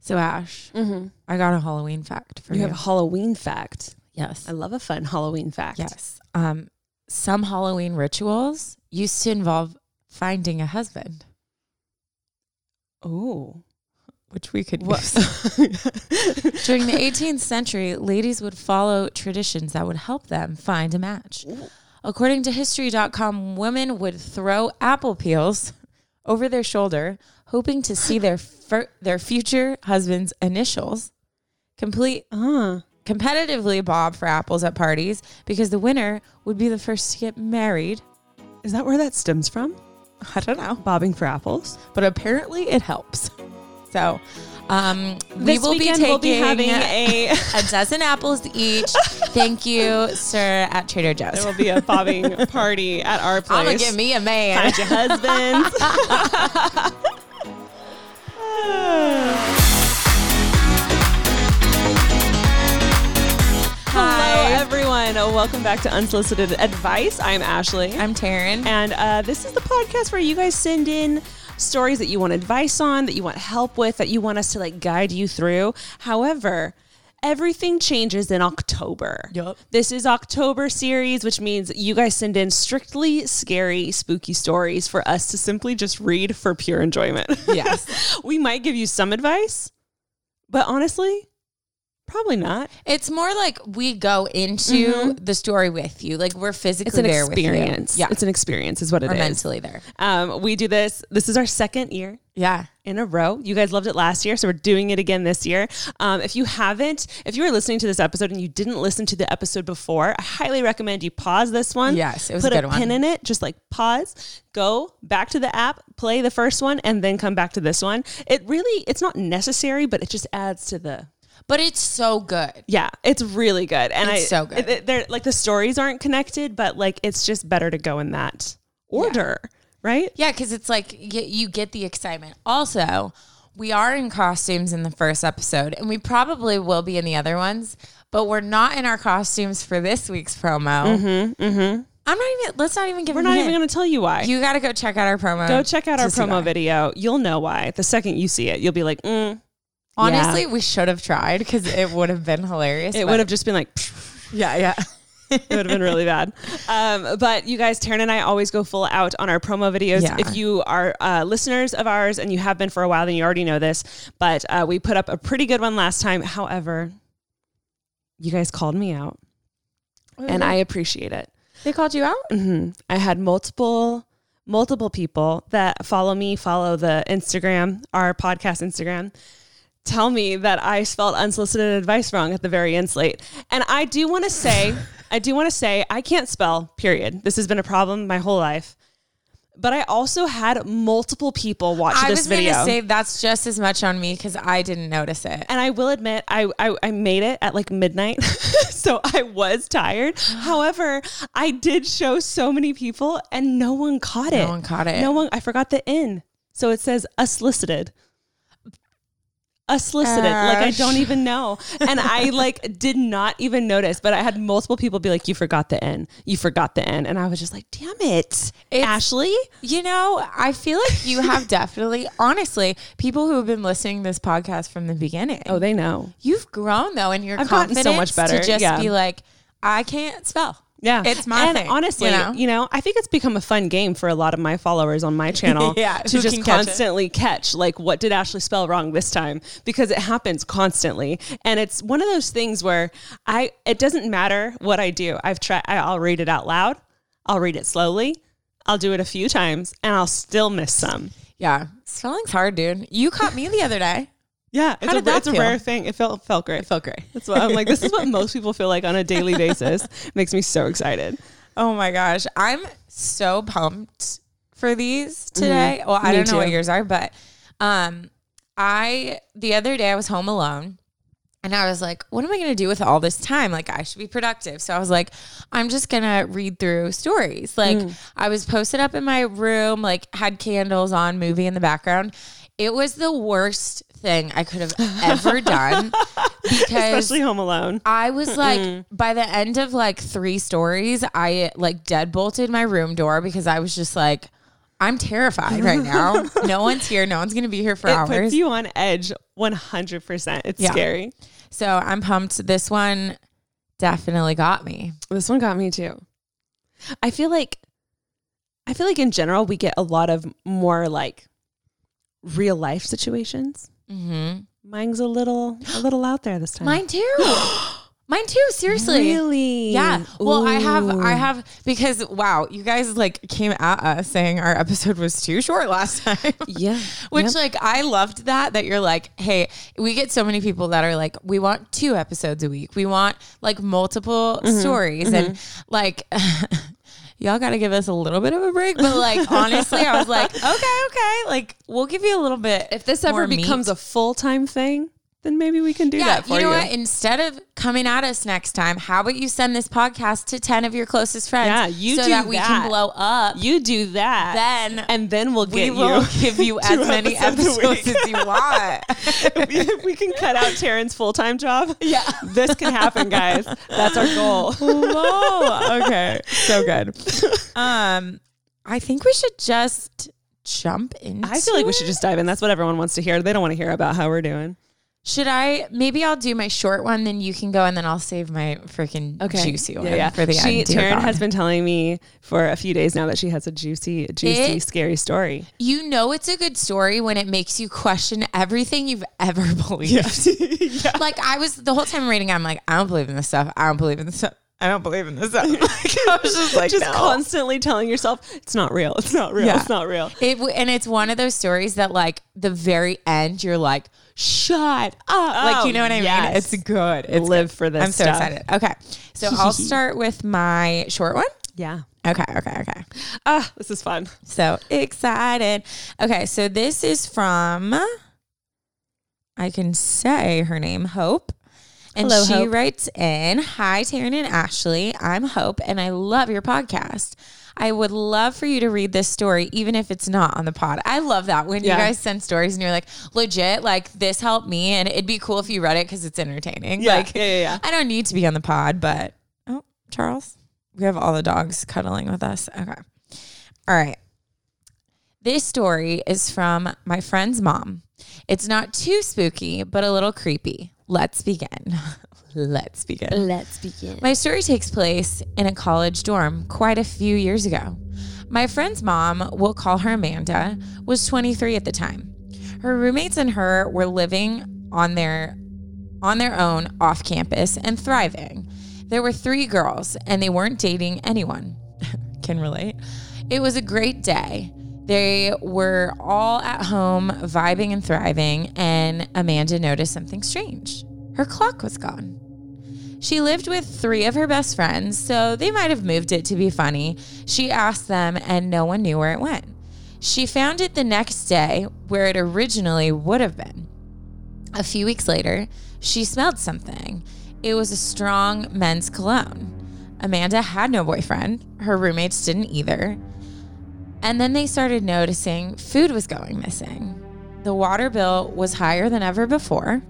So Ash, I got a Halloween fact for You you. have a Halloween fact. yes. I love a fun Halloween fact. Yes. Um, some Halloween rituals used to involve finding a husband, Oh. which we could What? use. During the 18th century, ladies would follow traditions that would help them find a match. According to History.com, women would throw apple peels over their shoulder, hoping to see their fir- their future husband's initials. Complete Ah. competitively bob for apples at parties because the winner would be the first to get married. Is that where that stems from? I don't know, Bobbing for apples? but apparently it helps. So, um, we will be taking we'll be having a- a dozen apples each. Thank you, sir, at Trader Joe's. There will be a bobbing party at our place. I'm gonna get me a man. Find your Hello, everyone. Welcome back to Unsolicited Advice. I'm Ashley. I'm Taryn. And uh, this is the podcast where you guys send in stories that you want advice on, that you want help with, that you want us to like guide you through. However, everything changes in October. Yup. This is October series, which means you guys send in strictly scary, spooky stories for us to simply just read for pure enjoyment. Yes. we might give you some advice, but honestly, probably not. It's more like we go into the story with you. Like we're physically It's an there with you. experience. Yeah. It's an experience, is what it We're is. mentally there. Um, we do this. This is our second year Yeah. In a row. You guys loved it last year, so we're doing it again this year. Um, if you haven't, if you were listening to this episode and you didn't listen to the episode before, I highly recommend you pause this one. Yes, it was a put good a one. pin in it, just like pause, go back to the app, play the first one, and then come back to this one. It really, it's not necessary, but it just adds to the But it's so good. yeah, it's really good, and It's I so good. it- They're like the stories aren't connected, but like it's just better to go in that order, right? Yeah, because it's like you get the excitement. Also, we are in costumes in the first episode, and we probably will be in the other ones, but we're not in our costumes for this week's promo. Mm-hmm, mm-hmm. I'm not even. Let's not even give. We're not even going to tell you why. You got to go check out our promo. go check out our promo video. You'll know why. The second you see it, you'll be like, mm. Honestly, Yeah. we should have tried because it would have been hilarious. it would have just been like, Yeah, yeah. It would have been really bad. Um, but you guys, Taryn and I always go full out on our promo videos. Yeah. If you are uh, listeners of ours and you have been for a while, then you already know this. But uh, we put up a pretty good one last time. However, you guys called me out, and I appreciate it. They called you out. hmm I had multiple multiple people that follow me, follow the Instagram, our podcast Instagram, tell me that I spelled unsolicited advice wrong at the very end slate. And I do want to say, I do want to say I can't spell, period. This has been a problem my whole life. But I also had multiple people watch I this was gonna say that's just as much on me because I didn't notice it. and I will admit, I, I, I made it at like midnight. so I was tired. However, I did show so many people and no one caught it. No one caught it. No one, I forgot the in. So it says unsolicited. Unsolicited. like I don't even know. And I like did not even notice, but I had multiple people be like, You forgot the N. You forgot the N. And I was just like, damn it. It's- Ashley. You know, I feel like you have definitely, honestly, people who have been listening to this podcast from the beginning. Oh, they know. You've grown though, and your I've gotten so much better, to just yeah. be like, I can't spell. Yeah. It's my and thing, honestly, you know? I think it's become a fun game for a lot of my followers on my channel Yeah, to just can catch constantly catch like what did Ashley spell wrong this time because it happens constantly. And it's one of those things where I it doesn't matter what I do. I've tried I'll read it out loud. I'll read it slowly. I'll do it a few times and I'll still miss some. Yeah. Spelling's hard, dude. You caught me the other day. Yeah, it's, a, it's a rare thing. It felt felt great. It felt great. That's what I'm like. This is what most people feel like on a daily basis. Makes me so excited. Oh my gosh. I'm so pumped for these today. Well, I don't know what yours are, but um I the other day I was home alone and I was like, what am I going to do with all this time? Like I should be productive. So I was like, I'm just going to read through stories. Like Mm. I was posted up in my room, like had candles on, movie in the background. It was the worst thing I could have ever done because Especially Home Alone. I was like, mm. by the end of like three stories, I like deadbolted my room door because I was just like, I'm terrified right now. no one's here. No one's going to be here for it hours. puts you on edge 100%. It's Yeah. scary. so I'm pumped. This one definitely got me. This one got me too. I feel like I feel like in general we get a lot of more like real life situations. Mm-hmm. Mine's a little a little out there this time. Mine too. Mine too. Seriously. Really? Yeah. Well, I have, I have, because wow, you guys like came at us saying our episode was too short last time. Yeah. Which Yep. like I loved that that you're like, hey, we get so many people that are like, we want two episodes a week. We want like multiple Mm-hmm. stories and like y'all got to give us a little bit of a break. But like honestly, I was like, okay, okay, like we'll give you a little bit. if this ever more meat. becomes a full-time thing, then maybe we can do yeah, that for you you. know what? Instead of coming at us next time, how about you send this podcast to ten of your closest friends? Yeah, you so do that we that. can blow up. You do that. Then and then we'll we will you give you as many episodes episodes as you want. if we can cut out Taryn's full-time job, Yeah. this can happen, guys. That's our goal. Whoa. Okay. So good. Um, I think we should just jump in. I feel like we should just dive in. That's what everyone wants to hear. They don't want to hear about how we're doing. Should I? Maybe I'll do my short one, then you can go, and then I'll save my freaking okay. juicy one for the she, end. Taryn has been telling me for a few days now that she has a juicy, juicy, It- scary story. You know it's a good story when it makes you question everything you've ever believed. Like I was the whole time reading, I'm like, I don't believe in this stuff. I don't believe in this stuff. I don't believe in this stuff. Like, I was just like, Just no. constantly telling yourself it's not real. It's not real. Yeah. It's not real. It and it's one of those stories that like the very end, you're like, shut up. like you know what I Oh, yes. mean? It's good. It's Live good. for this I'm so stuff. excited. Okay, so I'll start with my short one. Yeah. Okay, okay, okay. Ah, this is fun. So excited. Okay, so this is from I can say her name, Hope. And Hello, she Hope. writes in Hi, Taryn and Ashley. I'm Hope, and I love your podcast. I would love for you to read this story, even if it's not on the pod. I love that when Yeah. you guys send stories and you're like, legit, like this helped me, and it'd be cool if you read it because it's entertaining. Yeah, like, yeah, yeah, yeah. I don't need to be on the pod, but oh, Charles, we have all the dogs cuddling with us. Okay, all right. This story is from my friend's mom. It's not too spooky, but a little creepy. Let's begin. Let's begin. Let's begin. My story takes place in a college dorm quite a few years ago. My friend's mom, we'll call her Amanda, was 23 at the time. Her roommates and her were living on their on their own off campus and thriving. There were 3 girls and they weren't dating anyone. Can relate. It was a great day. They were all at home vibing and thriving and Amanda noticed something strange. Her clock was gone. She lived with three of her best friends, so they might have moved it to be funny. She asked them, and no one knew where it went. She found it the next day where it originally would have been. A few weeks later, she smelled something. It was a strong men's cologne. Amanda had no boyfriend, her roommates didn't either. And then they started noticing food was going missing. the water bill was higher than ever before.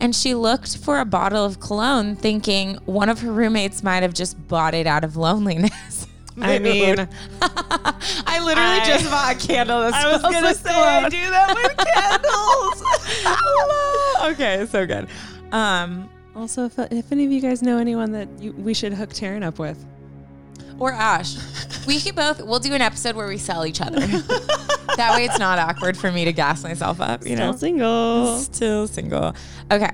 And she looked for a bottle of cologne, thinking one of her roommates might have just bought it out of loneliness. I mean, I literally I- just bought a candle that I was gonna like say I do that with candles. okay, so good. Um, also, if, if any of you guys know anyone that you, we should hook Taryn up with, or Ash. We could both. We'll do an episode where we sell each other. that way, it's not awkward for me to gas myself up. You know, still single. still single. Okay.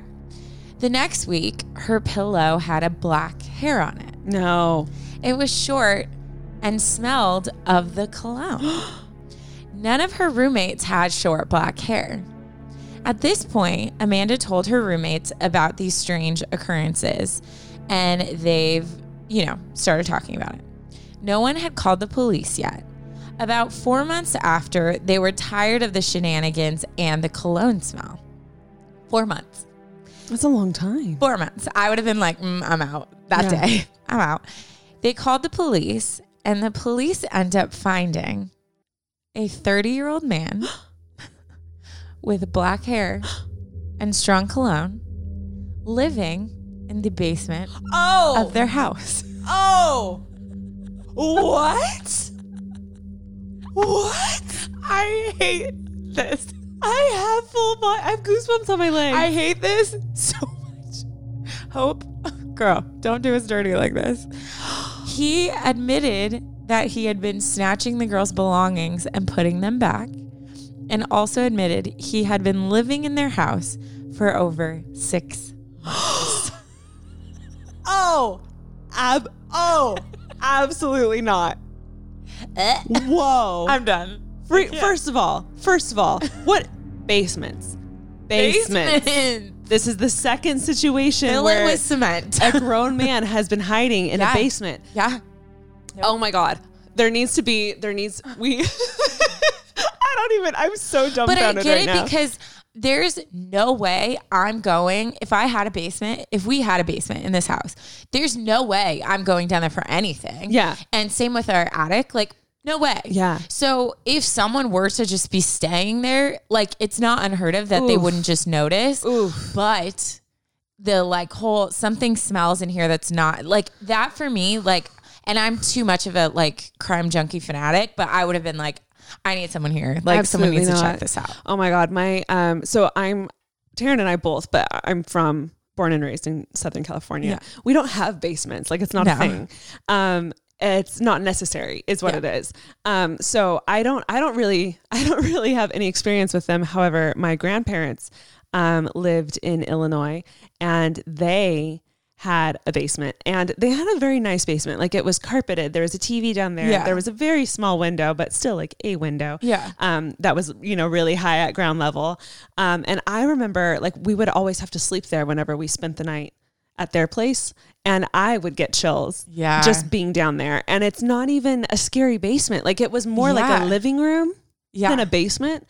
The next week, her pillow had a black hair on it. No. It was short and smelled of the cologne. None of her roommates had short black hair. At this point, Amanda told her roommates about these strange occurrences and they've, you know, started talking about it. No one had called the police yet. About four months after, they were tired of the shenanigans and the cologne smell. Four months That's a long time. four months. I would have been like, mm, I'm out that Yeah. day. I'm out. They called the police, and the police end up finding a 30 year old man with black hair and strong cologne living in the basement Oh. of their house. Oh. What? What? I hate this. I have full body. I have goosebumps on my leg. I hate this so much. Hope, girl, don't do us dirty like this. He admitted that he had been snatching the girls' belongings and putting them back, and also admitted he had been living in their house for over six oh. Ab. Oh. Absolutely not. Uh. Whoa. I'm done. Free, first of all, first of all, what basements? Basements. Basement. This is the second situation Fill where it with cement. a grown man has been hiding in Yeah. a basement. yeah. Oh my god. There needs to be there needs we I don't even I'm so But I dumbfounded get right it now. because there's no way I'm going. If I had a basement, if we had a basement in this house, there's no way I'm going down there for anything. Yeah. And same with our attic. Like, no way. Yeah. So if someone were to just be staying there, like it's not unheard of that they wouldn't just notice. Oof. But the like whole something smells in here that's not like that for me, like and I'm too much of a like crime junkie fanatic, but I would have been like, I need someone here. Like someone Absolutely needs to check this out. Oh my god, my um so I'm Taryn and I both, but I'm from born and raised in Southern California. Yeah. We don't have basements. Like it's not a thing. Um it's not necessary is what Yeah. it is. Um so I don't I don't really I don't really have any experience with them. However, my grandparents um lived in Illinois and they had a basement and they had a very nice basement. Like it was carpeted. There was a TV down there. Yeah. There was a very small window, but still like a window Yeah. um, that was you know really high at ground level. Um, and I remember like we would always have to sleep there whenever we spent the night at their place, and I would get chills. Yeah. just being down there, and it's not even a scary basement. Like it was more like a living room Yeah. than a basement.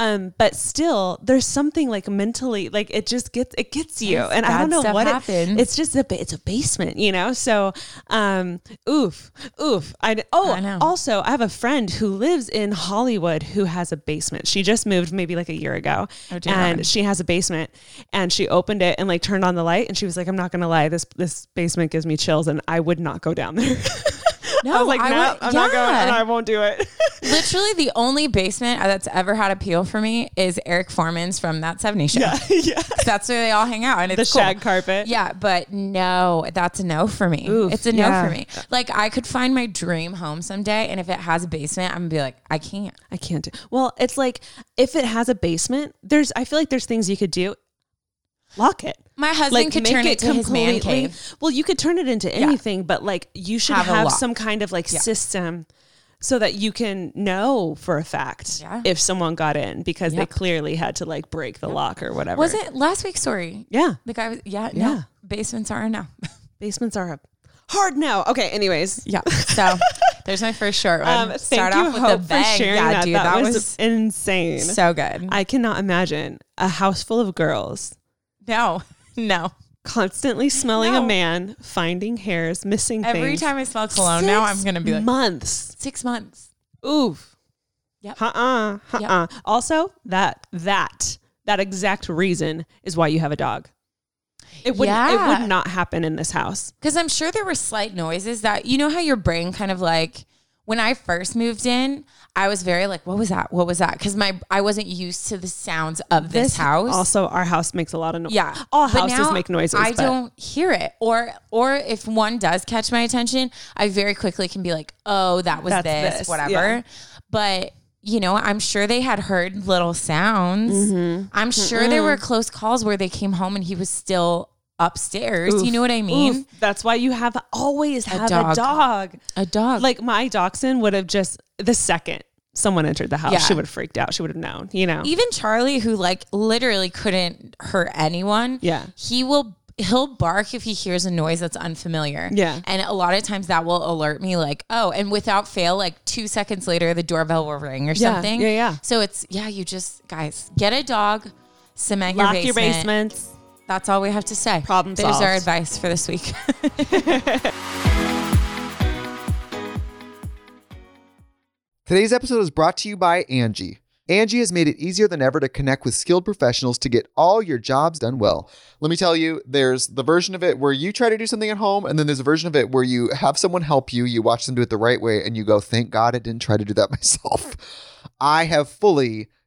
Um, but still, there's something like mentally, like it just gets it gets you, Yes, and I don't know what it, it's just a it's a basement, you know. So, um, oof, oof. I oh, I also I have a friend who lives in Hollywood who has a basement. She just moved maybe like a year ago, Oh, and she has a basement. And she opened it and like turned on the light, and she was like, "I'm not gonna lie, this this basement gives me chills, and I would not go down there." No, I was like, "No, would- I'm not going, and I won't do it." Literally, the only basement that's ever had appeal for me is Eric Forman's from that 70 show. yeah, yeah. That's where they all hang out. And The it's cool. shag carpet. Yeah, but no, that's a no for me. Oof, it's a no yeah. for me. Like, I could find my dream home someday, and if it has a basement, I'm gonna be like, I can't. I can't do. Well, it's like if it has a basement, there's. I feel like there's things you could do. Lock it. My husband could turn it to his man cave. Well, you could turn it into anything, but like you should Have have, some kind of like Yeah. system so that you can know for a fact Yeah. if someone got in because they clearly had to like break the lock or whatever. Was it last week's story? Yeah. The guy was, yeah, Yeah. no. Basements are a no. Basements are a hard no. Okay. Anyways. yeah. So there's my first short one. Um, thank Start you, off with Hope, the bang. for sharing yeah, that. dude, that, that, was, was, insane. so good. I cannot imagine a house full of girls no, no. constantly smelling a man, finding hairs, missing things Every things. time I smell cologne now, I'm Six to be like, months. six months. Oof. Yep. Uh-uh. Uh-uh. Also, that that that exact reason is why you have a dog. It would it would not happen in this house. Because I'm sure there were slight noises that, you know, how your brain kind of like, when I first moved in, I was very like, what was that? What was that? Because my I wasn't used to the sounds of this, house. Also, our house makes a lot of noise. yeah, all But houses make noises. I but- don't hear it, or or if one does catch my attention, I very quickly can be like, oh, that was this, this, whatever. yeah. But you know, I'm sure they had heard little sounds. Mm-hmm. I'm sure there were close calls where they came home and he was still upstairs. Oof. you know what I mean? Oof. That's why you have always have a dog. dog. A dog. Like my dachshund would have just the second someone entered the house, Yeah. she would have freaked out. She would have known. You know. even Charlie, who like literally couldn't hurt anyone. Yeah. He will he'll bark if he hears a noise that's unfamiliar. Yeah. And a lot of times that will alert me like, oh, and without fail, like two seconds later the doorbell will ring or Yeah, something. yeah, yeah. So it's yeah, you just guys, get a dog, cement Lock your your basement. basements. That's all we have to say. Problem There's our advice for this week. Today's episode is brought to you by Angie. Angie has made it easier than ever to connect with skilled professionals to get all your jobs done well. Let me tell you, there's the version of it where you try to do something at home, and then there's a version of it where you have someone help you, you watch them do it the right way, and you go, thank God I didn't try to do that myself. I have fully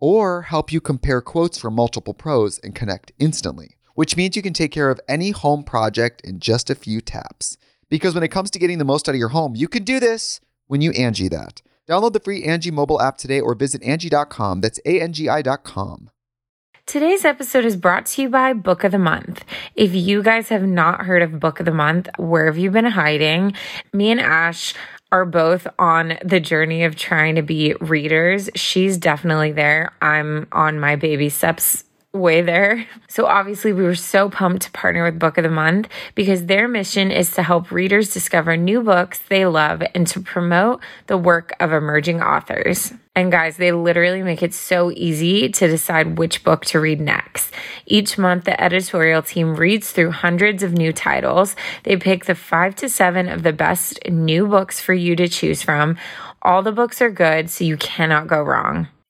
or help you compare quotes from multiple pros and connect instantly, which means you can take care of any home project in just a few taps. Because when it comes to getting the most out of your home, you can do this when you Angie that. Download the free Angie mobile app today or visit Angie.com. That's A-N-G-I dot com. Today's episode is brought to you by Book of the Month. If you guys have not heard of Book of the Month, where have you been hiding? Me and Ash are both on the journey of trying to be readers. She's definitely there. I'm on my baby steps way there. So obviously we were so pumped to partner with Book of the Month because their mission is to help readers discover new books they love and to promote the work of emerging authors. And guys, they literally make it so easy to decide which book to read next. Each month, the editorial team reads through hundreds of new titles. They pick the five to seven of the best new books for you to choose from. All the books are good, so you cannot go wrong.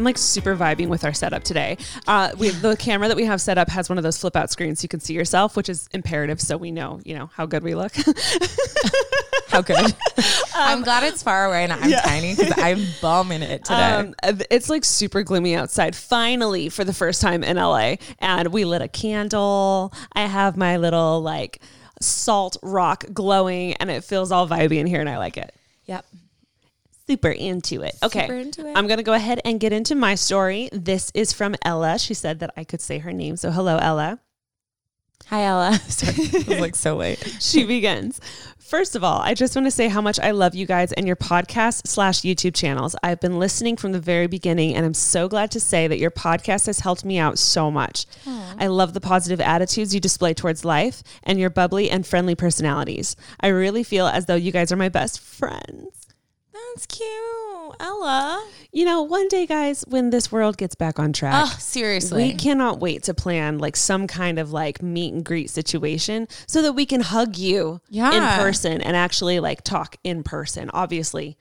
I'm like super vibing with our setup today. Uh, we the camera that we have set up has one of those flip out screens so you can see yourself, which is imperative so we know, you know, how good we look. How good. I'm glad it's far away and I'm tiny because I'm bumming it today. Um, it's like super gloomy outside. Finally, for the first time in LA, and we lit a candle. I have my little like salt rock glowing, and it feels all vibey in here, and I like it. yep. Super into it. Okay. Super into it. I'm going to go ahead and get into my story. This is from Ella. She said that I could say her name. So, hello, Ella. Hi, Ella. Sorry, was like so late. She begins. First of all, I just want to say how much I love you guys and your podcast slash YouTube channels. I've been listening from the very beginning, and I'm so glad to say that your podcast has helped me out so much. I love the positive attitudes you display towards life and your bubbly and friendly personalities. I really feel as though you guys are my best friends. That's cute, Ella. You know, one day, guys, when this world gets back on track, Oh, seriously. we cannot wait to plan like some kind of like meet and greet situation so that we can hug you Yeah. in person and actually like talk in person. Obviously,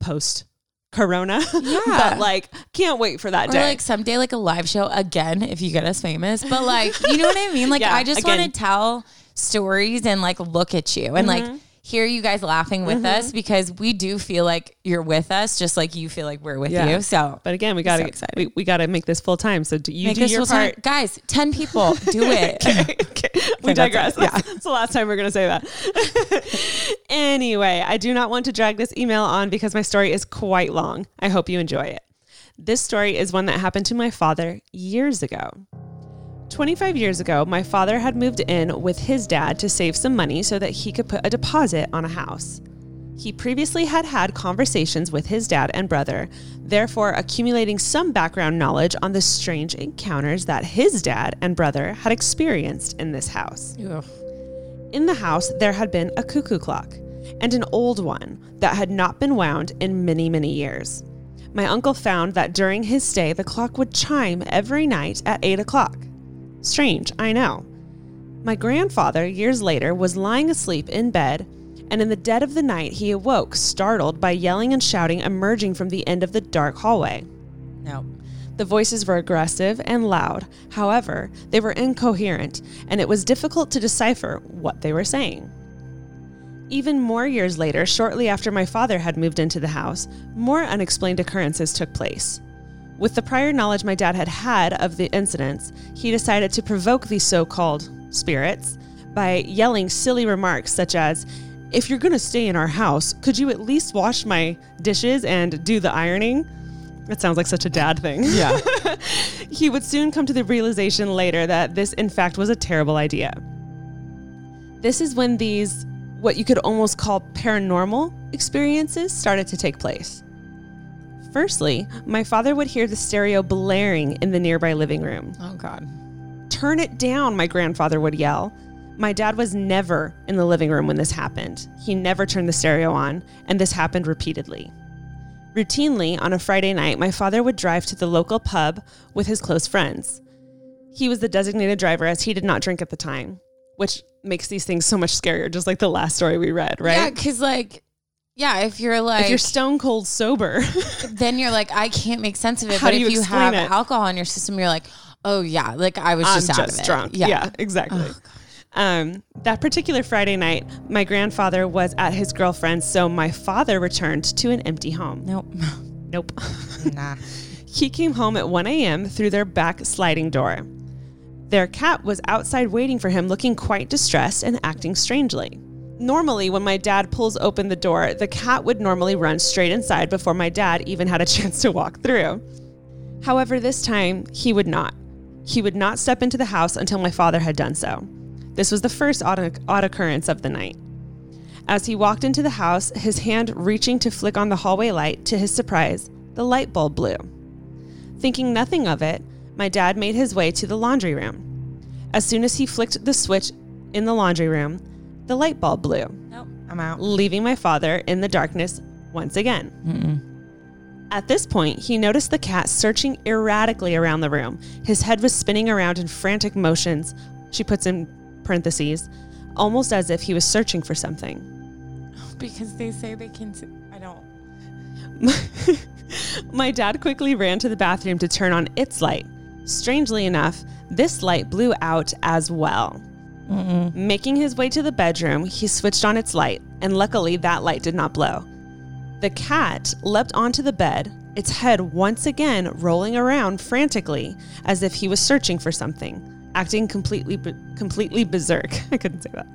post corona. Yeah. but like can't wait for that Or day. like someday, like a live show again, if you get us famous. But like, you know what I mean? Like, Yeah, I just want to tell stories and like look at you and Mm-hmm. like hear you guys laughing with mm-hmm. us because we do feel like you're with us, just like you feel like we're with Yeah. you. So, but again, we got to excited. we, we got to make this full time. So do you make do your full time. part? guys. Ten people, do it. okay. We that's digress. it. Yeah. it's the last time we're to say that. anyway, I do not want to drag this email on because my story is quite long. I hope you enjoy it. This story is one that happened to my father years ago. 25 years ago, my father had moved in with his dad to save some money so that he could put a deposit on a house. He previously had had conversations with his dad and brother, therefore accumulating some background knowledge on the strange encounters that his dad and brother had experienced in this house. In the house, there had been a cuckoo clock, and an old one that had not been wound in many, many years. My uncle found that during his stay, the clock would chime every night at 8 o'clock. Strange, I know. My grandfather, years later, was lying asleep in bed, and in the dead of the night, he awoke, startled by yelling and shouting emerging from the end of the dark hallway. no. The voices were aggressive and loud. However, they were incoherent, and it was difficult to decipher what they were saying. Even more years later, shortly after my father had moved into the house, more unexplained occurrences took place. With the prior knowledge my dad had had of the incidents, he decided to provoke these so called spirits by yelling silly remarks such as, If you're going to stay in our house, could you at least wash my dishes and do the ironing? That sounds like such a dad thing. Yeah. he would soon come to the realization later that this, in fact, was a terrible idea. This is when these, what you could almost call paranormal experiences, started to take place. Firstly, my father would hear the stereo blaring in the nearby living room. Oh God. Turn it down, my grandfather would yell. My dad was never in the living room when this happened. He never turned the stereo on, and this happened repeatedly. Routinely, on a Friday night, my father would drive to the local pub with his close friends. He was the designated driver as he did not drink at the time, which makes these things so much scarier, just like the last story we read, right? Yeah, because like, yeah, if you're like, if you're stone cold sober, then you're like, I can't make sense of it. How but do you if you explain have it? alcohol in your system, you're like, oh yeah, like I was I'm just just, of it. drunk. Yeah, exactly. um, that particular Friday night, my grandfather was at his girlfriend's, so my father returned to an empty home. Nope. Nope. nah. he came home at 1 a.m. through their back sliding door. Their cat was outside waiting for him, looking quite distressed and acting strangely. Normally, when my dad pulls open the door, the cat would normally run straight inside before my dad even had a chance to walk through. However, this time, he would not. He would not step into the house until my father had done so. This was the first odd, odd occurrence of the night. As he walked into the house, his hand reaching to flick on the hallway light, to his surprise, the light bulb blew. Thinking nothing of it, my dad made his way to the laundry room. As soon as he flicked the switch in the laundry room, the light bulb blew, Nope. I'm out. leaving my father in the darkness once again. At this point, he noticed the cat searching erratically around the room. His head was spinning around in frantic motions, she puts in parentheses, almost as if he was searching for something. Because they say they can. See, I don't. My dad quickly ran to the bathroom to turn on its light. Strangely enough, this light blew out as well. Making his way to the bedroom, he switched on its light, and luckily that light did not blow. The cat leapt onto the bed, its head once again rolling around frantically as if he was searching for something, acting completely completely berserk. I couldn't say that.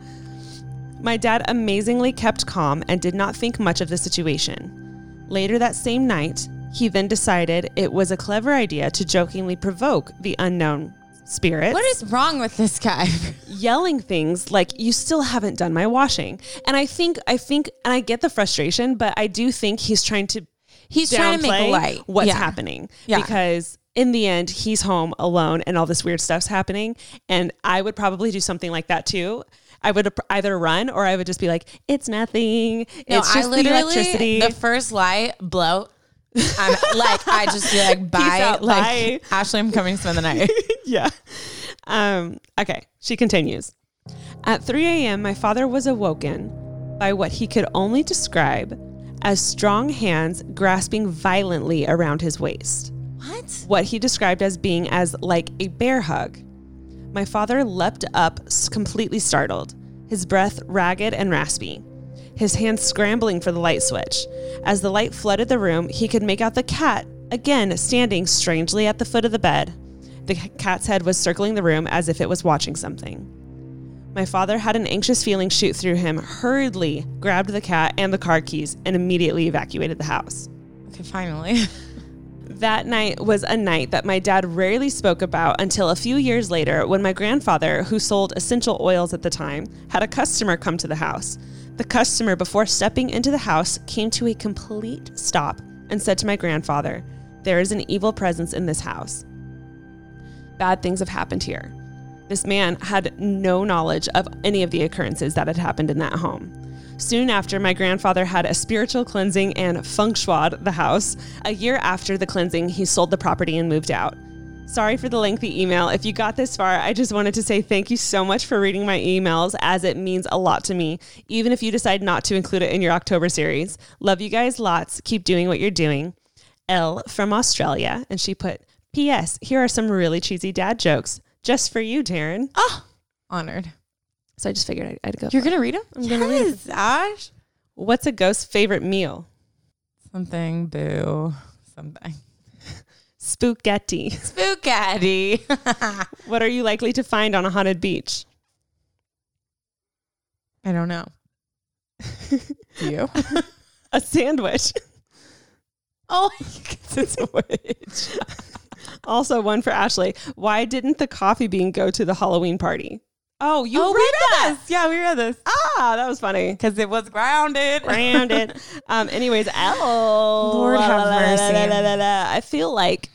My dad amazingly kept calm and did not think much of the situation. Later that same night, he then decided it was a clever idea to jokingly provoke the unknown spirits. What is wrong with this guy? yelling things like you still haven't done my washing. And I think I think and I get the frustration, but I do think he's trying to He's trying to make light. what's Yeah. happening Yeah. because in the end he's home alone and all this weird stuff's happening and I would probably do something like that too. I would either run or I would just be like, "It's nothing. No, it's I just the electricity." the first light blow. I'm like I just be like bye, out, like bye. Ashley, I'm coming to spend the night. yeah. Um, okay, she continues. At 3 a.m., my father was awoken by what he could only describe as strong hands grasping violently around his waist. what? What he described as being as like a bear hug. My father leapt up, completely startled, his breath ragged and raspy, his hands scrambling for the light switch. As the light flooded the room, he could make out the cat, again standing strangely at the foot of the bed. The cat's head was circling the room as if it was watching something. My father had an anxious feeling shoot through him, hurriedly grabbed the cat and the car keys, and immediately evacuated the house. Okay, finally. That night was a night that my dad rarely spoke about until a few years later when my grandfather, who sold essential oils at the time, had a customer come to the house. The customer, before stepping into the house, came to a complete stop and said to my grandfather, There is an evil presence in this house. Bad things have happened here. This man had no knowledge of any of the occurrences that had happened in that home. Soon after, my grandfather had a spiritual cleansing and feng shuied the house. A year after the cleansing, he sold the property and moved out. Sorry for the lengthy email. If you got this far, I just wanted to say thank you so much for reading my emails, as it means a lot to me, even if you decide not to include it in your October series. Love you guys lots. Keep doing what you're doing. L from Australia, and she put, P.S. Here are some really cheesy dad jokes just for you, Taryn. oh, ah! honored. So I just figured I'd, I'd go. You're gonna read them? I'm gonna read yes, Ash. What's a ghost's favorite meal? Something boo. Something. Spooketti. Spookaddy. What are you likely to find on a haunted beach? I don't know. You? A sandwich. oh, it's a witch. Also, one for Ashley. Why didn't the coffee bean go to the Halloween party? Oh, you oh, read we that? read this. Yeah, we read this Ah, that was funny. because it was grounded. Grounded. um. Anyways, L. Lord have mercy. I feel like,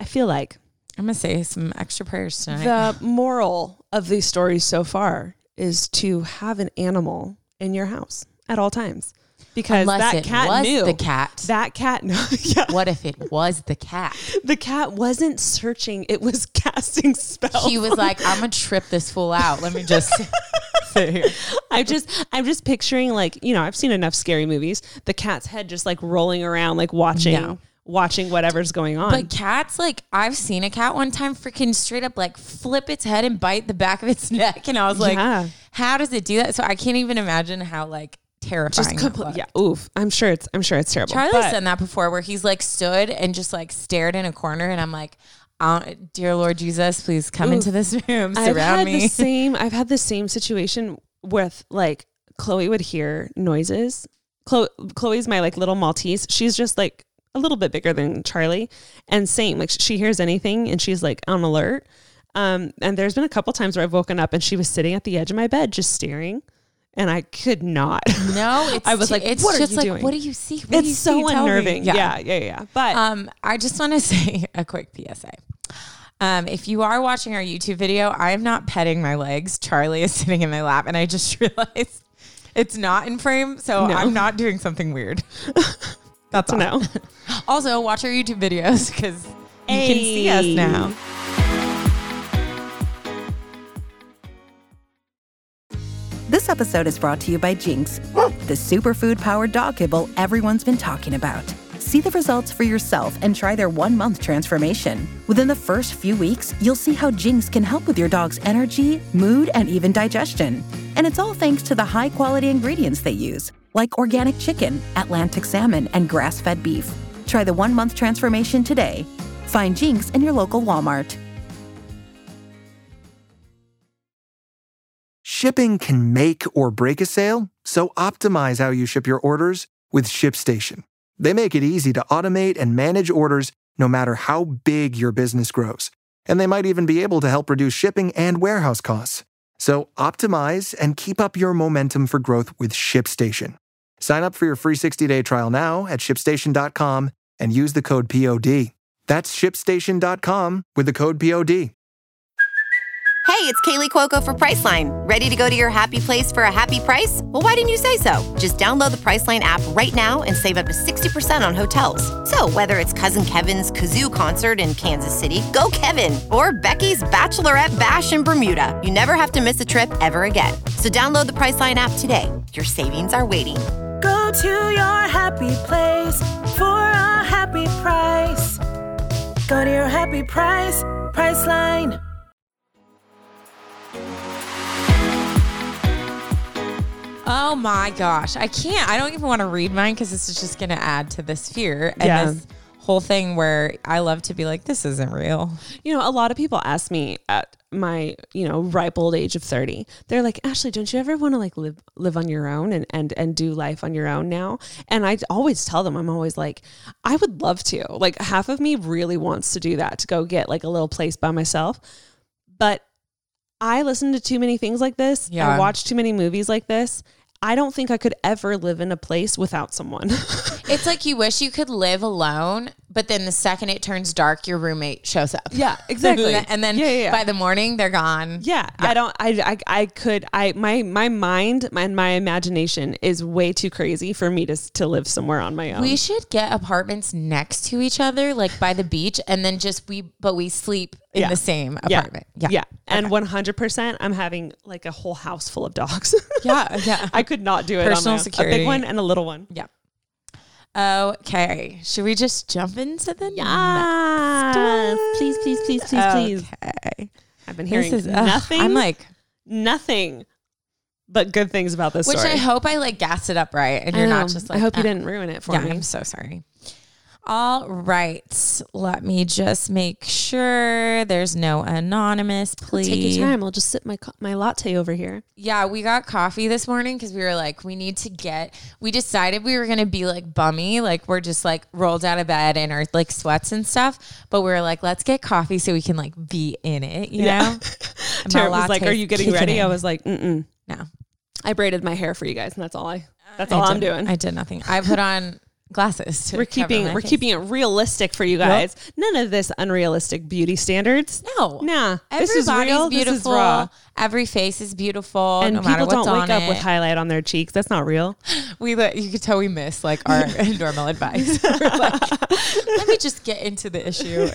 I feel like I'm gonna say some extra prayers tonight. the moral of these stories so far is to have an animal in your house at all times because Unless that it cat was knew the cat. That cat, no, yeah. what if it was the cat? The cat wasn't searching; it was casting spells. He was like, "I'm gonna trip this fool out. Let me just sit here." I just, I'm just picturing like, you know, I've seen enough scary movies. The cat's head just like rolling around, like watching, No. Watching whatever's going on. But cats, like I've seen a cat one time freaking straight up like flip its head and bite the back of its neck, and I was like, Yeah. "How does it do that?" So I can't even imagine how like terrifying. just yeah, oof. I'm sure it's, I'm sure it's terrible. Charlie's But- done that before, where he's like stood and just like stared in a corner, and I'm like, uh, "Dear Lord Jesus, please come into this room, I've had me." the same. I've had the same situation with like Chloe would hear noises. Chloe, Chloe's my like little Maltese. She's just like a little bit bigger than Charlie, and same like she hears anything and she's like on alert. Um, and there's been a couple times where I've woken up and she was sitting at the edge of my bed just staring, and I could not. no, it's I was like, it's "What are you like, doing?" what do you see? What do you it's so see? Tell me." unnerving. Yeah. yeah, yeah, But Um, I just want to say a quick PSA. Um, if you are watching our YouTube video, I am not petting my legs. Charlie is sitting in my lap, and I just realized it's not in frame, so No. I'm not doing something weird. That's to all. know. Also, watch our YouTube videos because you can see us now. This episode is brought to you by Jinx, the superfood powered dog kibble everyone's been talking about. See the results for yourself and try their one month transformation. Within the first few weeks, you'll see how Jinx can help with your dog's energy, mood, and even digestion. And it's all thanks to the high quality ingredients they use, like organic chicken, Atlantic salmon, and grass fed beef. Try the one month transformation today. Find Jinx in your local Walmart. Shipping can make or break a sale, so optimize how you ship your orders with ShipStation. They make it easy to automate and manage orders no matter how big your business grows. And they might even be able to help reduce shipping and warehouse costs. So optimize and keep up your momentum for growth with ShipStation. Sign up for your free 60-day trial now at shipstation.com and use the code POD. That's shipstation.com with the code POD. Hey, it's Kaley Cuoco for Priceline. Ready to go to your happy place for a happy price? Well, why didn't you say so? Just download the Priceline app right now and save up to 60% on hotels. So, whether it's Cousin Kevin's Kazoo concert in Kansas City, go Kevin, or Becky's Bachelorette Bash in Bermuda, you never have to miss a trip ever again. So, download the Priceline app today. Your savings are waiting. Go to your happy place for a happy price. Go to your happy price, Priceline. Oh my gosh. I can't. I don't even want to read mine because this is just going to add to this fear and Yeah. this whole thing where I love to be like, this isn't real. You know, a lot of people ask me at my, you know, ripe old age of 30. They're like, "Ashley, don't you ever want to like live live on your own and and and do life on your own now?" And I always tell them I'm always like, "I would love to." Like half of me really wants to do that, to go get like a little place by myself. But I listen to too many things like this. Yeah. I watch too many movies like this. I don't think I could ever live in a place without someone. It's like you wish you could live alone, but then the second it turns dark, your roommate shows up. Yeah, exactly. and then Yeah, yeah, yeah. by the morning, they're gone. Yeah, I don't. I, I I could. I my my mind my, and my imagination is way too crazy for me to to live somewhere on my own. We should get apartments next to each other, like by the beach, and then just we, but we sleep in Yeah. the same apartment. yeah, apartment. yeah, and one hundred percent, I'm having like a whole house full of dogs. Yeah, yeah. I could not do it. on Personal my own. a big one and a little one. Yeah. Okay. Should we just jump into the Yes, please, please, please, please, please. Okay. I've been This hearing is- ugh, nothing. I'm like, nothing, but good things about this which story. I hope I like gassed it up right, and I you're know. not just like. I hope you "Ah." didn't ruin it for yeah, me. I'm so sorry. All right, let me just make sure there's no anonymous, please. Take your time. I'll just sip my co- my latte over here. Yeah, we got coffee this morning because we were like, we need to get. We decided we were gonna be like bummy, like we're just like rolled out of bed in our like sweats and stuff. But we were like, let's get coffee so we can like be in it, you Yeah. know. Tara was like, "Are you getting ready?" in. I was like, "Mm-mm." no, I braided my hair for you guys, and that's all I. That's I all I'm did- doing. I did nothing. I put on glasses. To we're keeping we're face. keeping it realistic for you guys. None of this unrealistic beauty standards. No, Nah, Everybody's this is real. beautiful. This is raw. Every face is beautiful. And no people don't wake up with highlight on their cheeks. That's not real. we let you could tell we miss like our normal advice. Like, let me just get into the issue.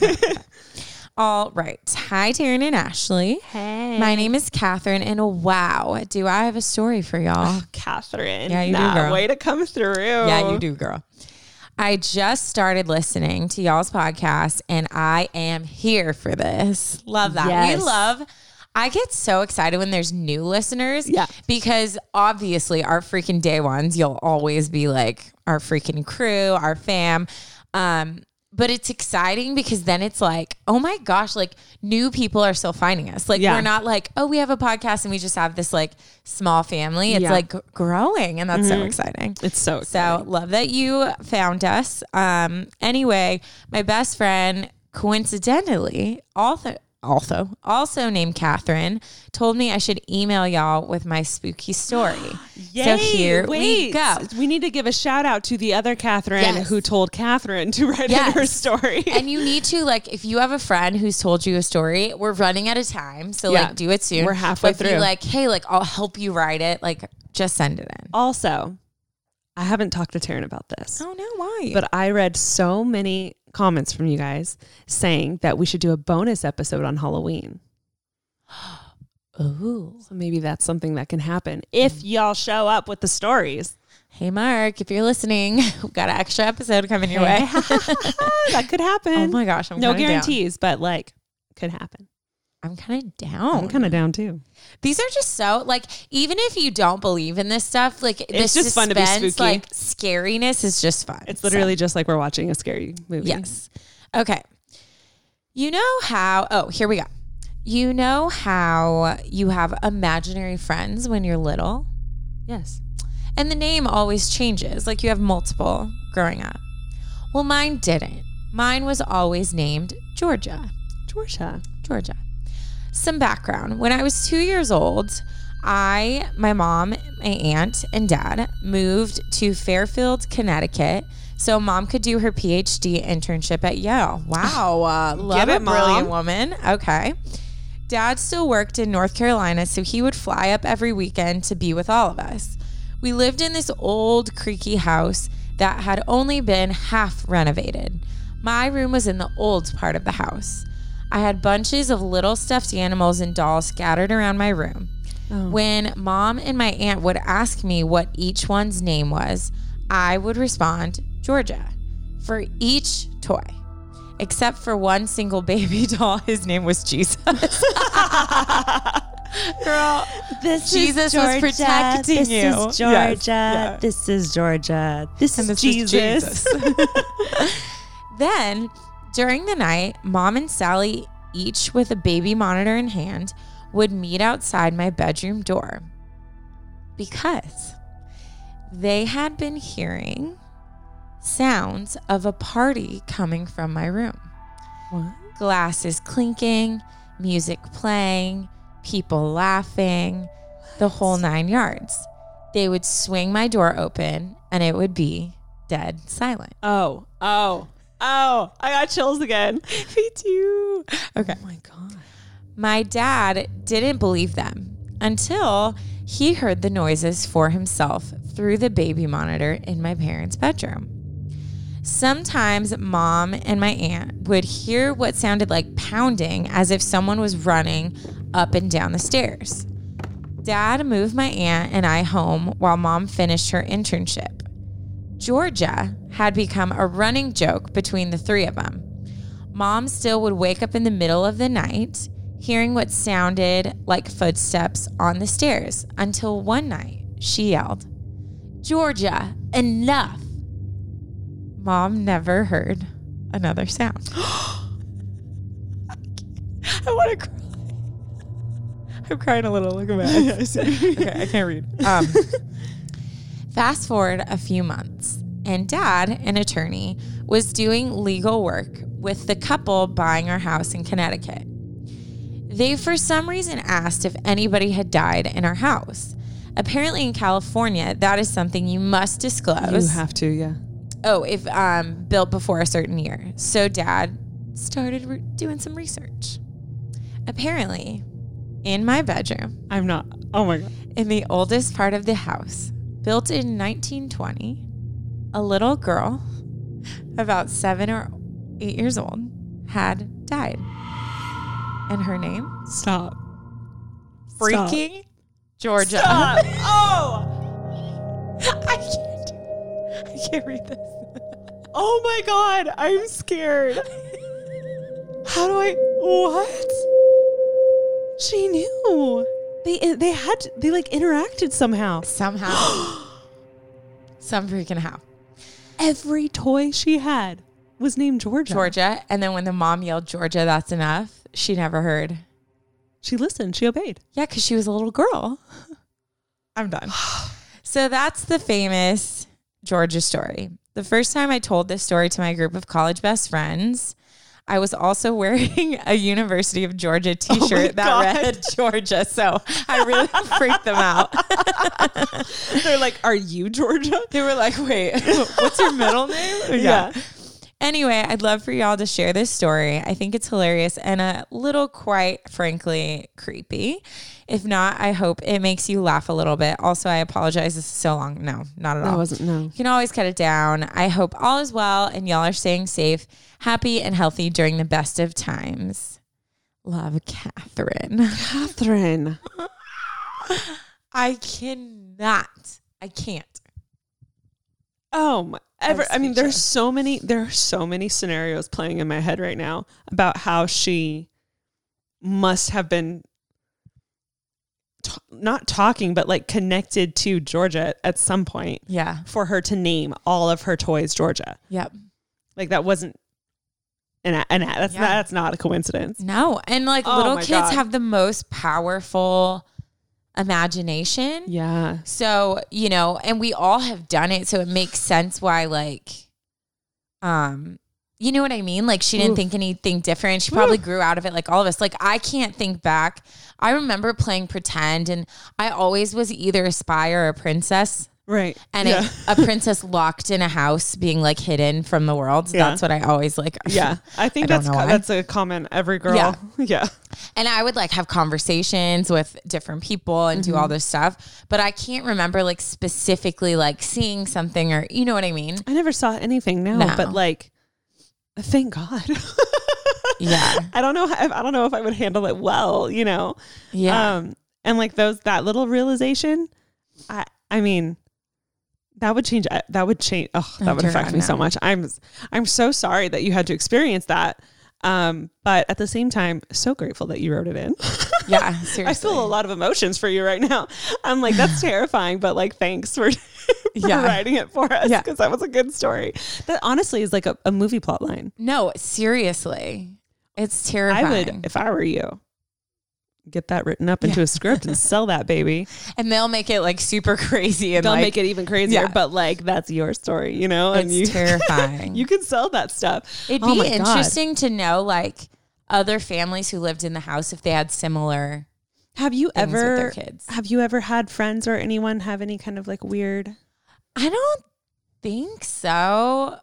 All right. Hi, Taryn and Ashley. Hey, My name is Catherine, and wow, do I have a story for y'all? Catherine. Yeah, you do, nah, girl. Way to come through. Yeah, you do, girl. I just started listening to y'all's podcast, and I am here for this. Love that. Yes. We love. I get so excited when there's new listeners. Yeah. Because obviously, our freaking day ones, you'll always be like our freaking crew, our fam. Um, but it's exciting because then it's like, oh my gosh, like new people are still finding us. Like Yeah. we're not like, oh, we have a podcast and we just have this like small family. It's Yeah. like growing, and that's so exciting. It's so So love that you found us. Um, anyway, my best friend, coincidentally, also also also named Catherine, told me I should email y'all with my spooky story. so here we go. We need to give a shout out to the other Catherine Yes. who told Catherine to write in her story. and you need to like if you have a friend who's told you a story, we're running out of time, so Yeah. like do it soon. We're halfway But through. like, hey, like I'll help you write it. Like, just send it in. also, I haven't talked to Taryn about this. Oh no, why? But I read so many comments from you guys saying that we should do a bonus episode on Halloween. Ooh. So maybe that's something that can happen if hmm. y'all show up with the stories. Hey Mark, if you're listening, we've got an extra episode coming your way. that could happen. oh my gosh, I'm no kinda down. guarantees, but like could happen. I'm kind of down. I'm kind of down too. These are just so like even if you don't believe in this stuff, like It's this just fun to be spooky. Like scariness is just fun. It's So, literally just like we're watching a scary movie. yes. Okay. You know how? Oh, here we go. You know how you have imaginary friends when you're little, Yes. and the name always changes. Like you have multiple growing up. Well, mine didn't. Mine was always named Georgia. Georgia. Georgia. Some background. When I was two years old, I, my mom, my aunt, and dad moved to Fairfield, Connecticut, so mom could do her PhD internship at Yale. Wow, uh, love Get a it, brilliant Mom. woman. Okay. Dad still worked in North Carolina, so he would fly up every weekend to be with all of us. We lived in this old, creaky house that had only been half renovated. My room was in the old part of the house. I had bunches of little stuffed animals and dolls scattered around my room. Oh. When mom and my aunt would ask me what each one's name was, I would respond, Georgia, for each toy. Except for one single baby doll, his name was Jesus. Girl, This Jesus was protecting this you. Is Yes, Georgia. yeah. This is Georgia. This And is this is Jesus. Then, during the night, mom and Sally, each with a baby monitor in hand, would meet outside my bedroom door because they had been hearing sounds of a party coming from my room. What? Glasses clinking, music playing, people laughing, the whole nine yards. They would swing my door open and it would be dead silent. Oh, oh, oh! I got chills again. Me too. Okay. Oh my god. My dad didn't believe them until he heard the noises for himself through the baby monitor in my parents' bedroom. Sometimes mom and my aunt would hear what sounded like pounding as if someone was running up and down the stairs. Dad moved my aunt and I home while mom finished her internship. Georgia had become a running joke between the three of them. Mom still would wake up in the middle of the night, hearing what sounded like footsteps on the stairs, until one night she yelled, Georgia, enough. Mom never heard another sound. I want to cry. I'm crying a little. Look at my eyes. okay, I can't read. Um, fast forward a few months, and dad, an attorney, was doing legal work with the couple buying our house in Connecticut. They, for some reason, asked if anybody had died in our house. Apparently, in California, that is something you must disclose. You have to, yeah. Oh, if um, built before a certain year. So dad started re- doing some research. Apparently, in my bedroom, I'm not. Oh my god. in the oldest part of the house, built in 1920, a little girl, about seven or eight years old, had died. And her name? Stop. Freaking Georgia. oh. I can't. I can't read this. Oh my god. I'm scared. How do I? What? She knew. They eh, they had they like interacted somehow. Somehow. Some freaking how. Every toy she had was named Georgia. Georgia. And then when the mom yelled, Georgia, that's enough, she never heard. She listened. She obeyed. Yeah, because she was a little girl. I'm done. so that's the famous Georgia story. The first time I told this story to my group of college best friends, I was also wearing a University of Georgia oh t shirt that God. read Georgia. So I really freaked them out. They're like, "Are you Georgia?" They were like, wait, what's your middle name? Yeah. Anyway, I'd love for y'all to share this story. I think it's hilarious and a little, quite frankly, creepy. If not, I hope it makes you laugh a little bit. Also, I apologize. This is so long. No, not at all. That wasn't no. You can always cut it down. I hope all is well and y'all are staying safe, happy, and healthy during the best of times. Love, Catherine. Catherine. I cannot. I can't. Oh my ever I mean there's so many there are so many scenarios playing in my head right now about how she must have been t- not talking but like connected to Georgia at some point Yeah. for her to name all of her toys Georgia. Yep. Like that wasn't an a- an that's Yeah. not, that's not a coincidence. No. And like Oh little kids God. have the most powerful imagination. Yeah. So, you know, and we all have done it. So it makes sense why, like, um you know what I mean? Like she didn't Oof. think anything different. She probably grew out of it like all of us. Like I can't think back. I remember playing pretend and I always was either a spy or a princess. Right. And yeah. a, a princess locked in a house being like hidden from the world. Yeah. That's what I always like. yeah. I think I that's co- that's a common every girl. Yeah. Yeah. And I would like have conversations with different people and do all Mm-hmm. this stuff, but I can't remember like specifically like seeing something or you know what I mean? I never saw anything now, No. but like, thank God. Yeah. I don't know. How, I don't know if I would handle it well. You know. Yeah. Um, and like those that little realization, I I mean, that would change. uh, That would change. Oh, that Oh, would affect me so much. I'm I'm so sorry that you had to experience that. Um, but at the same time, so grateful that you wrote it in. yeah. Seriously. I feel a lot of emotions for you right now. I'm like, that's terrifying, but like, thanks for, for Yeah. writing it for us Yeah. because that was a good story. That honestly is like a, a movie plot line. No, seriously. It's terrifying. I would, if I were you, get that written up into a script and sell that baby. and they'll make it like super crazy and They'll like, make it even crazier, Yeah. but like that's your story, you know? and It's you, terrifying. you can sell that stuff. It'd Oh be my God. interesting to know like other families who lived in the house if they had similar. Have you ever their kids. have you ever had friends or anyone have any kind of like weird I don't think so.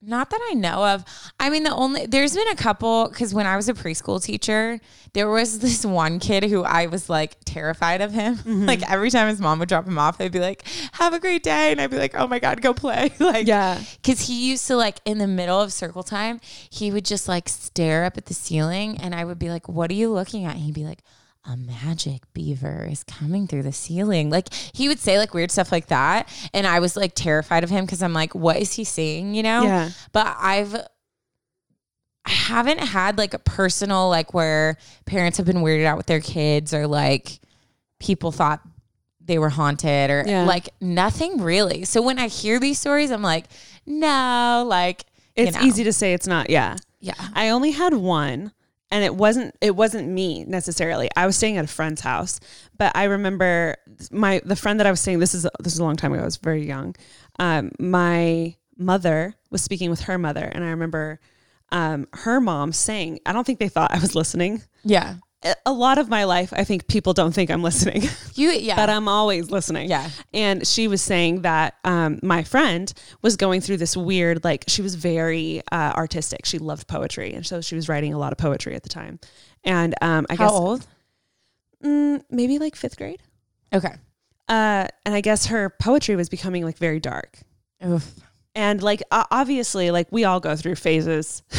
Not that I know of. I mean, the only there's been a couple because when I was a preschool teacher, there was this one kid who I was like terrified of him. Mm-hmm. Like every time his mom would drop him off, they'd be like, "Have a great day," and I'd be like, "Oh my god, go play!" like, Yeah. because he used to like in the middle of circle time, he would just like stare up at the ceiling, and I would be like, "What are you looking at?" And he'd be like, a magic beaver is coming through the ceiling. Like he would say like weird stuff like that. And I was like terrified of him because I'm like, what is he saying? You know? Yeah. But I've I haven't had like a personal like where parents have been weirded out with their kids or like people thought they were haunted or Yeah. like nothing really. So when I hear these stories, I'm like, no, like you It's know. easy to say it's not. Yeah. Yeah. I only had one and it wasn't it wasn't me necessarily. I was staying at a friend's house, but I remember my the friend that I was staying this is this is a long time ago. I was very young. Um my mother was speaking with her mother and I remember um her mom saying, I don't think they thought I was listening. Yeah. A- lot of my life, I think people don't think I'm listening. You yeah. but I'm always listening. Yeah. And she was saying that um, my friend was going through this weird, like, she was very uh, artistic. She loved poetry. And so she was writing a lot of poetry at the time. And um, I How guess old? Mm, maybe like fifth grade. Okay. Uh, and I guess her poetry was becoming like very dark. Oof. And like, obviously, like, we all go through phases.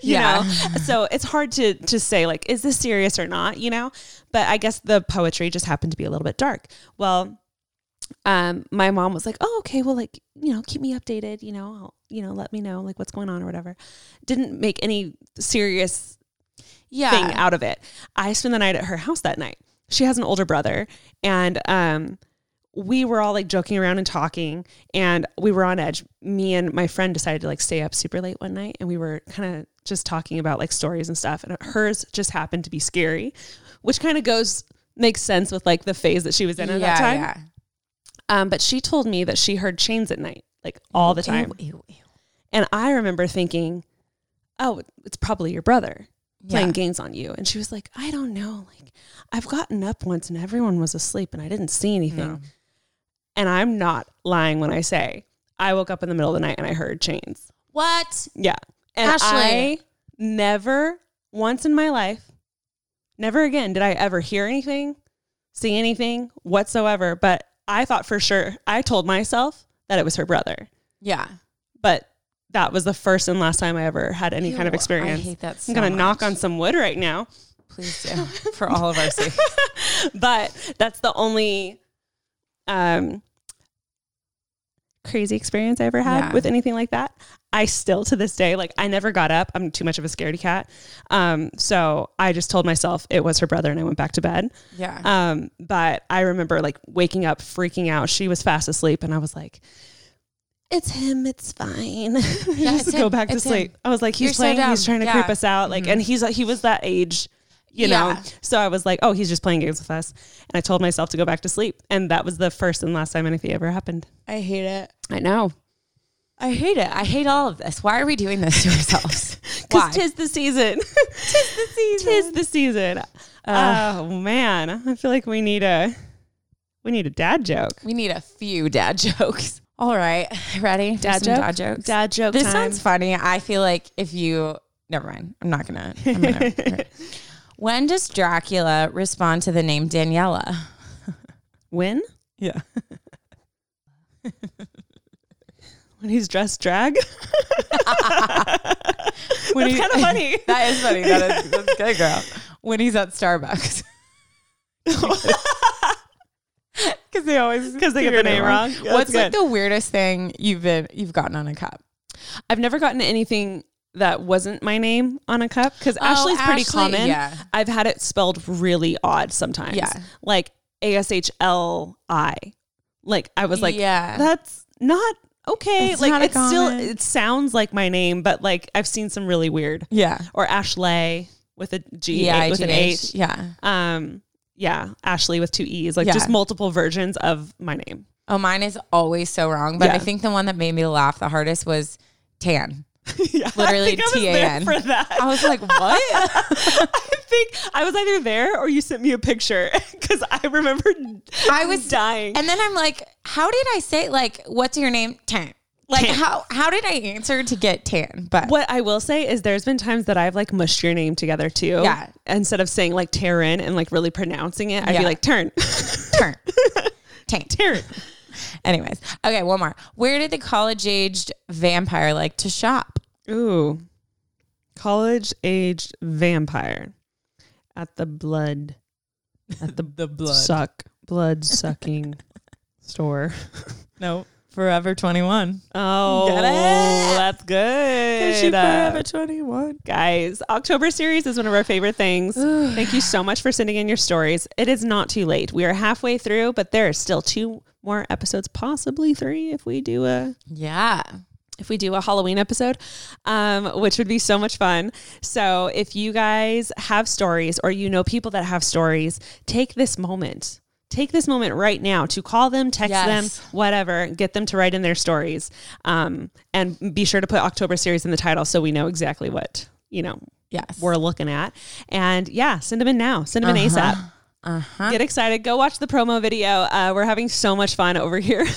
you Yeah. know so it's hard to to say like is this serious or not you know but i guess the poetry just happened to be a little bit dark well um my mom was like oh okay well like you know keep me updated you know I'll, you know let me know like what's going on or whatever didn't make any serious Yeah. thing out of it i spent the night at her house that night she has an older brother and um we were all like joking around and talking and we were on edge me and my friend decided to like stay up super late one night and we were kind of just talking about like stories and stuff and hers just happened to be scary which kind of goes makes sense with like the phase that she was in at that time Yeah. um but she told me that she heard chains at night like all the time Ew, ew, ew. and i remember thinking oh it's probably your brother playing Yeah. games on you and she was like i don't know like i've gotten up once and everyone was asleep and i didn't see anything No. And I'm not lying when I say I woke up in the middle of the night and I heard chains. What? Yeah. And Ashley. I never once in my life, never again did I ever hear anything, see anything whatsoever. But I thought for sure, I told myself that it was her brother. Yeah. But that was the first and last time I ever had any kind of experience. I hate that so I'm going to knock on some wood right now. Please do. For all of our sake. but that's the only um crazy experience I ever had Yeah. with anything like that. I still to this day like I never got up. I'm too much of a scaredy cat. Um so I just told myself it was her brother and I went back to bed. Yeah. Um but I remember like waking up freaking out. She was fast asleep and I was like it's him. It's fine. Yeah, just it's go him. back to sleep. him. I was like, he's You're so playing. he's trying to Yeah. creep us out. Like, and he's he was that age, you know. So I was like, oh, he's just playing games with us. And I told myself to go back to sleep. And that was the first and last time anything ever happened. I hate it. I know. I hate it. I hate all of this. Why are we doing this to ourselves? Because tis the season. tis the season. Tis the season. oh man, I feel like we need a we need a dad joke. we need a few dad jokes. All right, ready? Dad joke? Dad jokes. Dad joke This time. sounds funny. I feel like if you never mind, I'm not gonna. I'm gonna. When does Dracula respond to the name Daniela? When? Yeah. When he's dressed drag. When That's kind of funny. that is funny. That is that's good, girl. When he's at Starbucks. Because they always because they get the name wrong. Yeah, What's like good. the weirdest thing you've been you've gotten on a cup? I've never gotten anything that wasn't my name on a cup because Oh, Ashley's pretty Ashley, common. yeah. I've had it spelled really odd sometimes. Yeah. Like A S H L I. Like I was like, Yeah. that's not okay. It's like not it's still it sounds like my name, but like I've seen some really weird. Yeah. Or Ashley with a G Yeah, with an H. Yeah. Um yeah, Ashley with two E's. Like Yeah. just multiple versions of my name. Oh, mine is always so wrong. But I think the one that made me laugh the hardest was tan. Yeah, Literally I think I was there T-A-N. for that. I was like, what? I think I was either there or you sent me a picture because I remember I was dying. And then I'm like, how did I say like, what's your name? Tan. Like Tan. how how did I answer to get tan? But what I will say is there's been times that I've like mushed your name together too. Yeah. Instead of saying like Taryn and like really pronouncing it, I'd Yeah. be like turn. turn. tan. Taryn. Anyways. Okay, one more. Where did the college aged vampire like to shop? Ooh. College aged vampire. At the blood. At the, The blood. suck. Blood sucking store. No. Forever 21. Oh, that's good. Is she forever 21? Guys, October series is one of our favorite things. Thank you so much for sending in your stories. It is not too late. We are halfway through, but there are still two more episodes, possibly three if we do a Yeah. if we do a Halloween episode, um, which would be so much fun. So if you guys have stories or you know people that have stories, take this moment. Take this moment right now to call them, text Yes. them, whatever, get them to write in their stories. Um, and be sure to put October series in the title so we know exactly what, you know, Yes. we're looking at. And yeah, send them in now. Send them in ASAP. Uh-huh. Get excited. Go watch the promo video. Uh, we're having so much fun over here.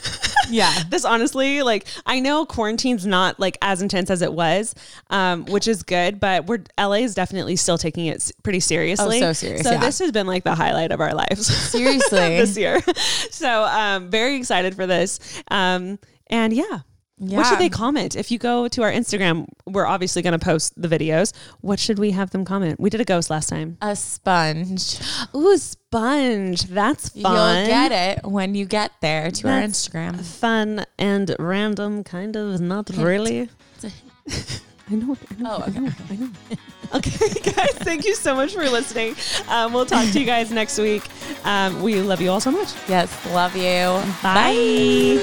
Yeah. this honestly, like I know quarantine's not like as intense as it was, um, which is good, but we're LA is definitely still taking it pretty seriously. Oh, so serious, So yeah. this has been like the highlight of our lives. Seriously. this year. So um, very excited for this. Um, and yeah. What should they comment? If you go to our Instagram, we're obviously going to post the videos. What should we have them comment? We did a ghost last time. A sponge. Ooh, sponge. That's fun. You'll get it when you get there to our Instagram. Fun and random, kind of, not really. I know. I know. Oh, okay. I know. I know. okay, guys, thank you so much for listening. Um, we'll talk to you guys next week. Um, we love you all so much. Yes, love you. Bye.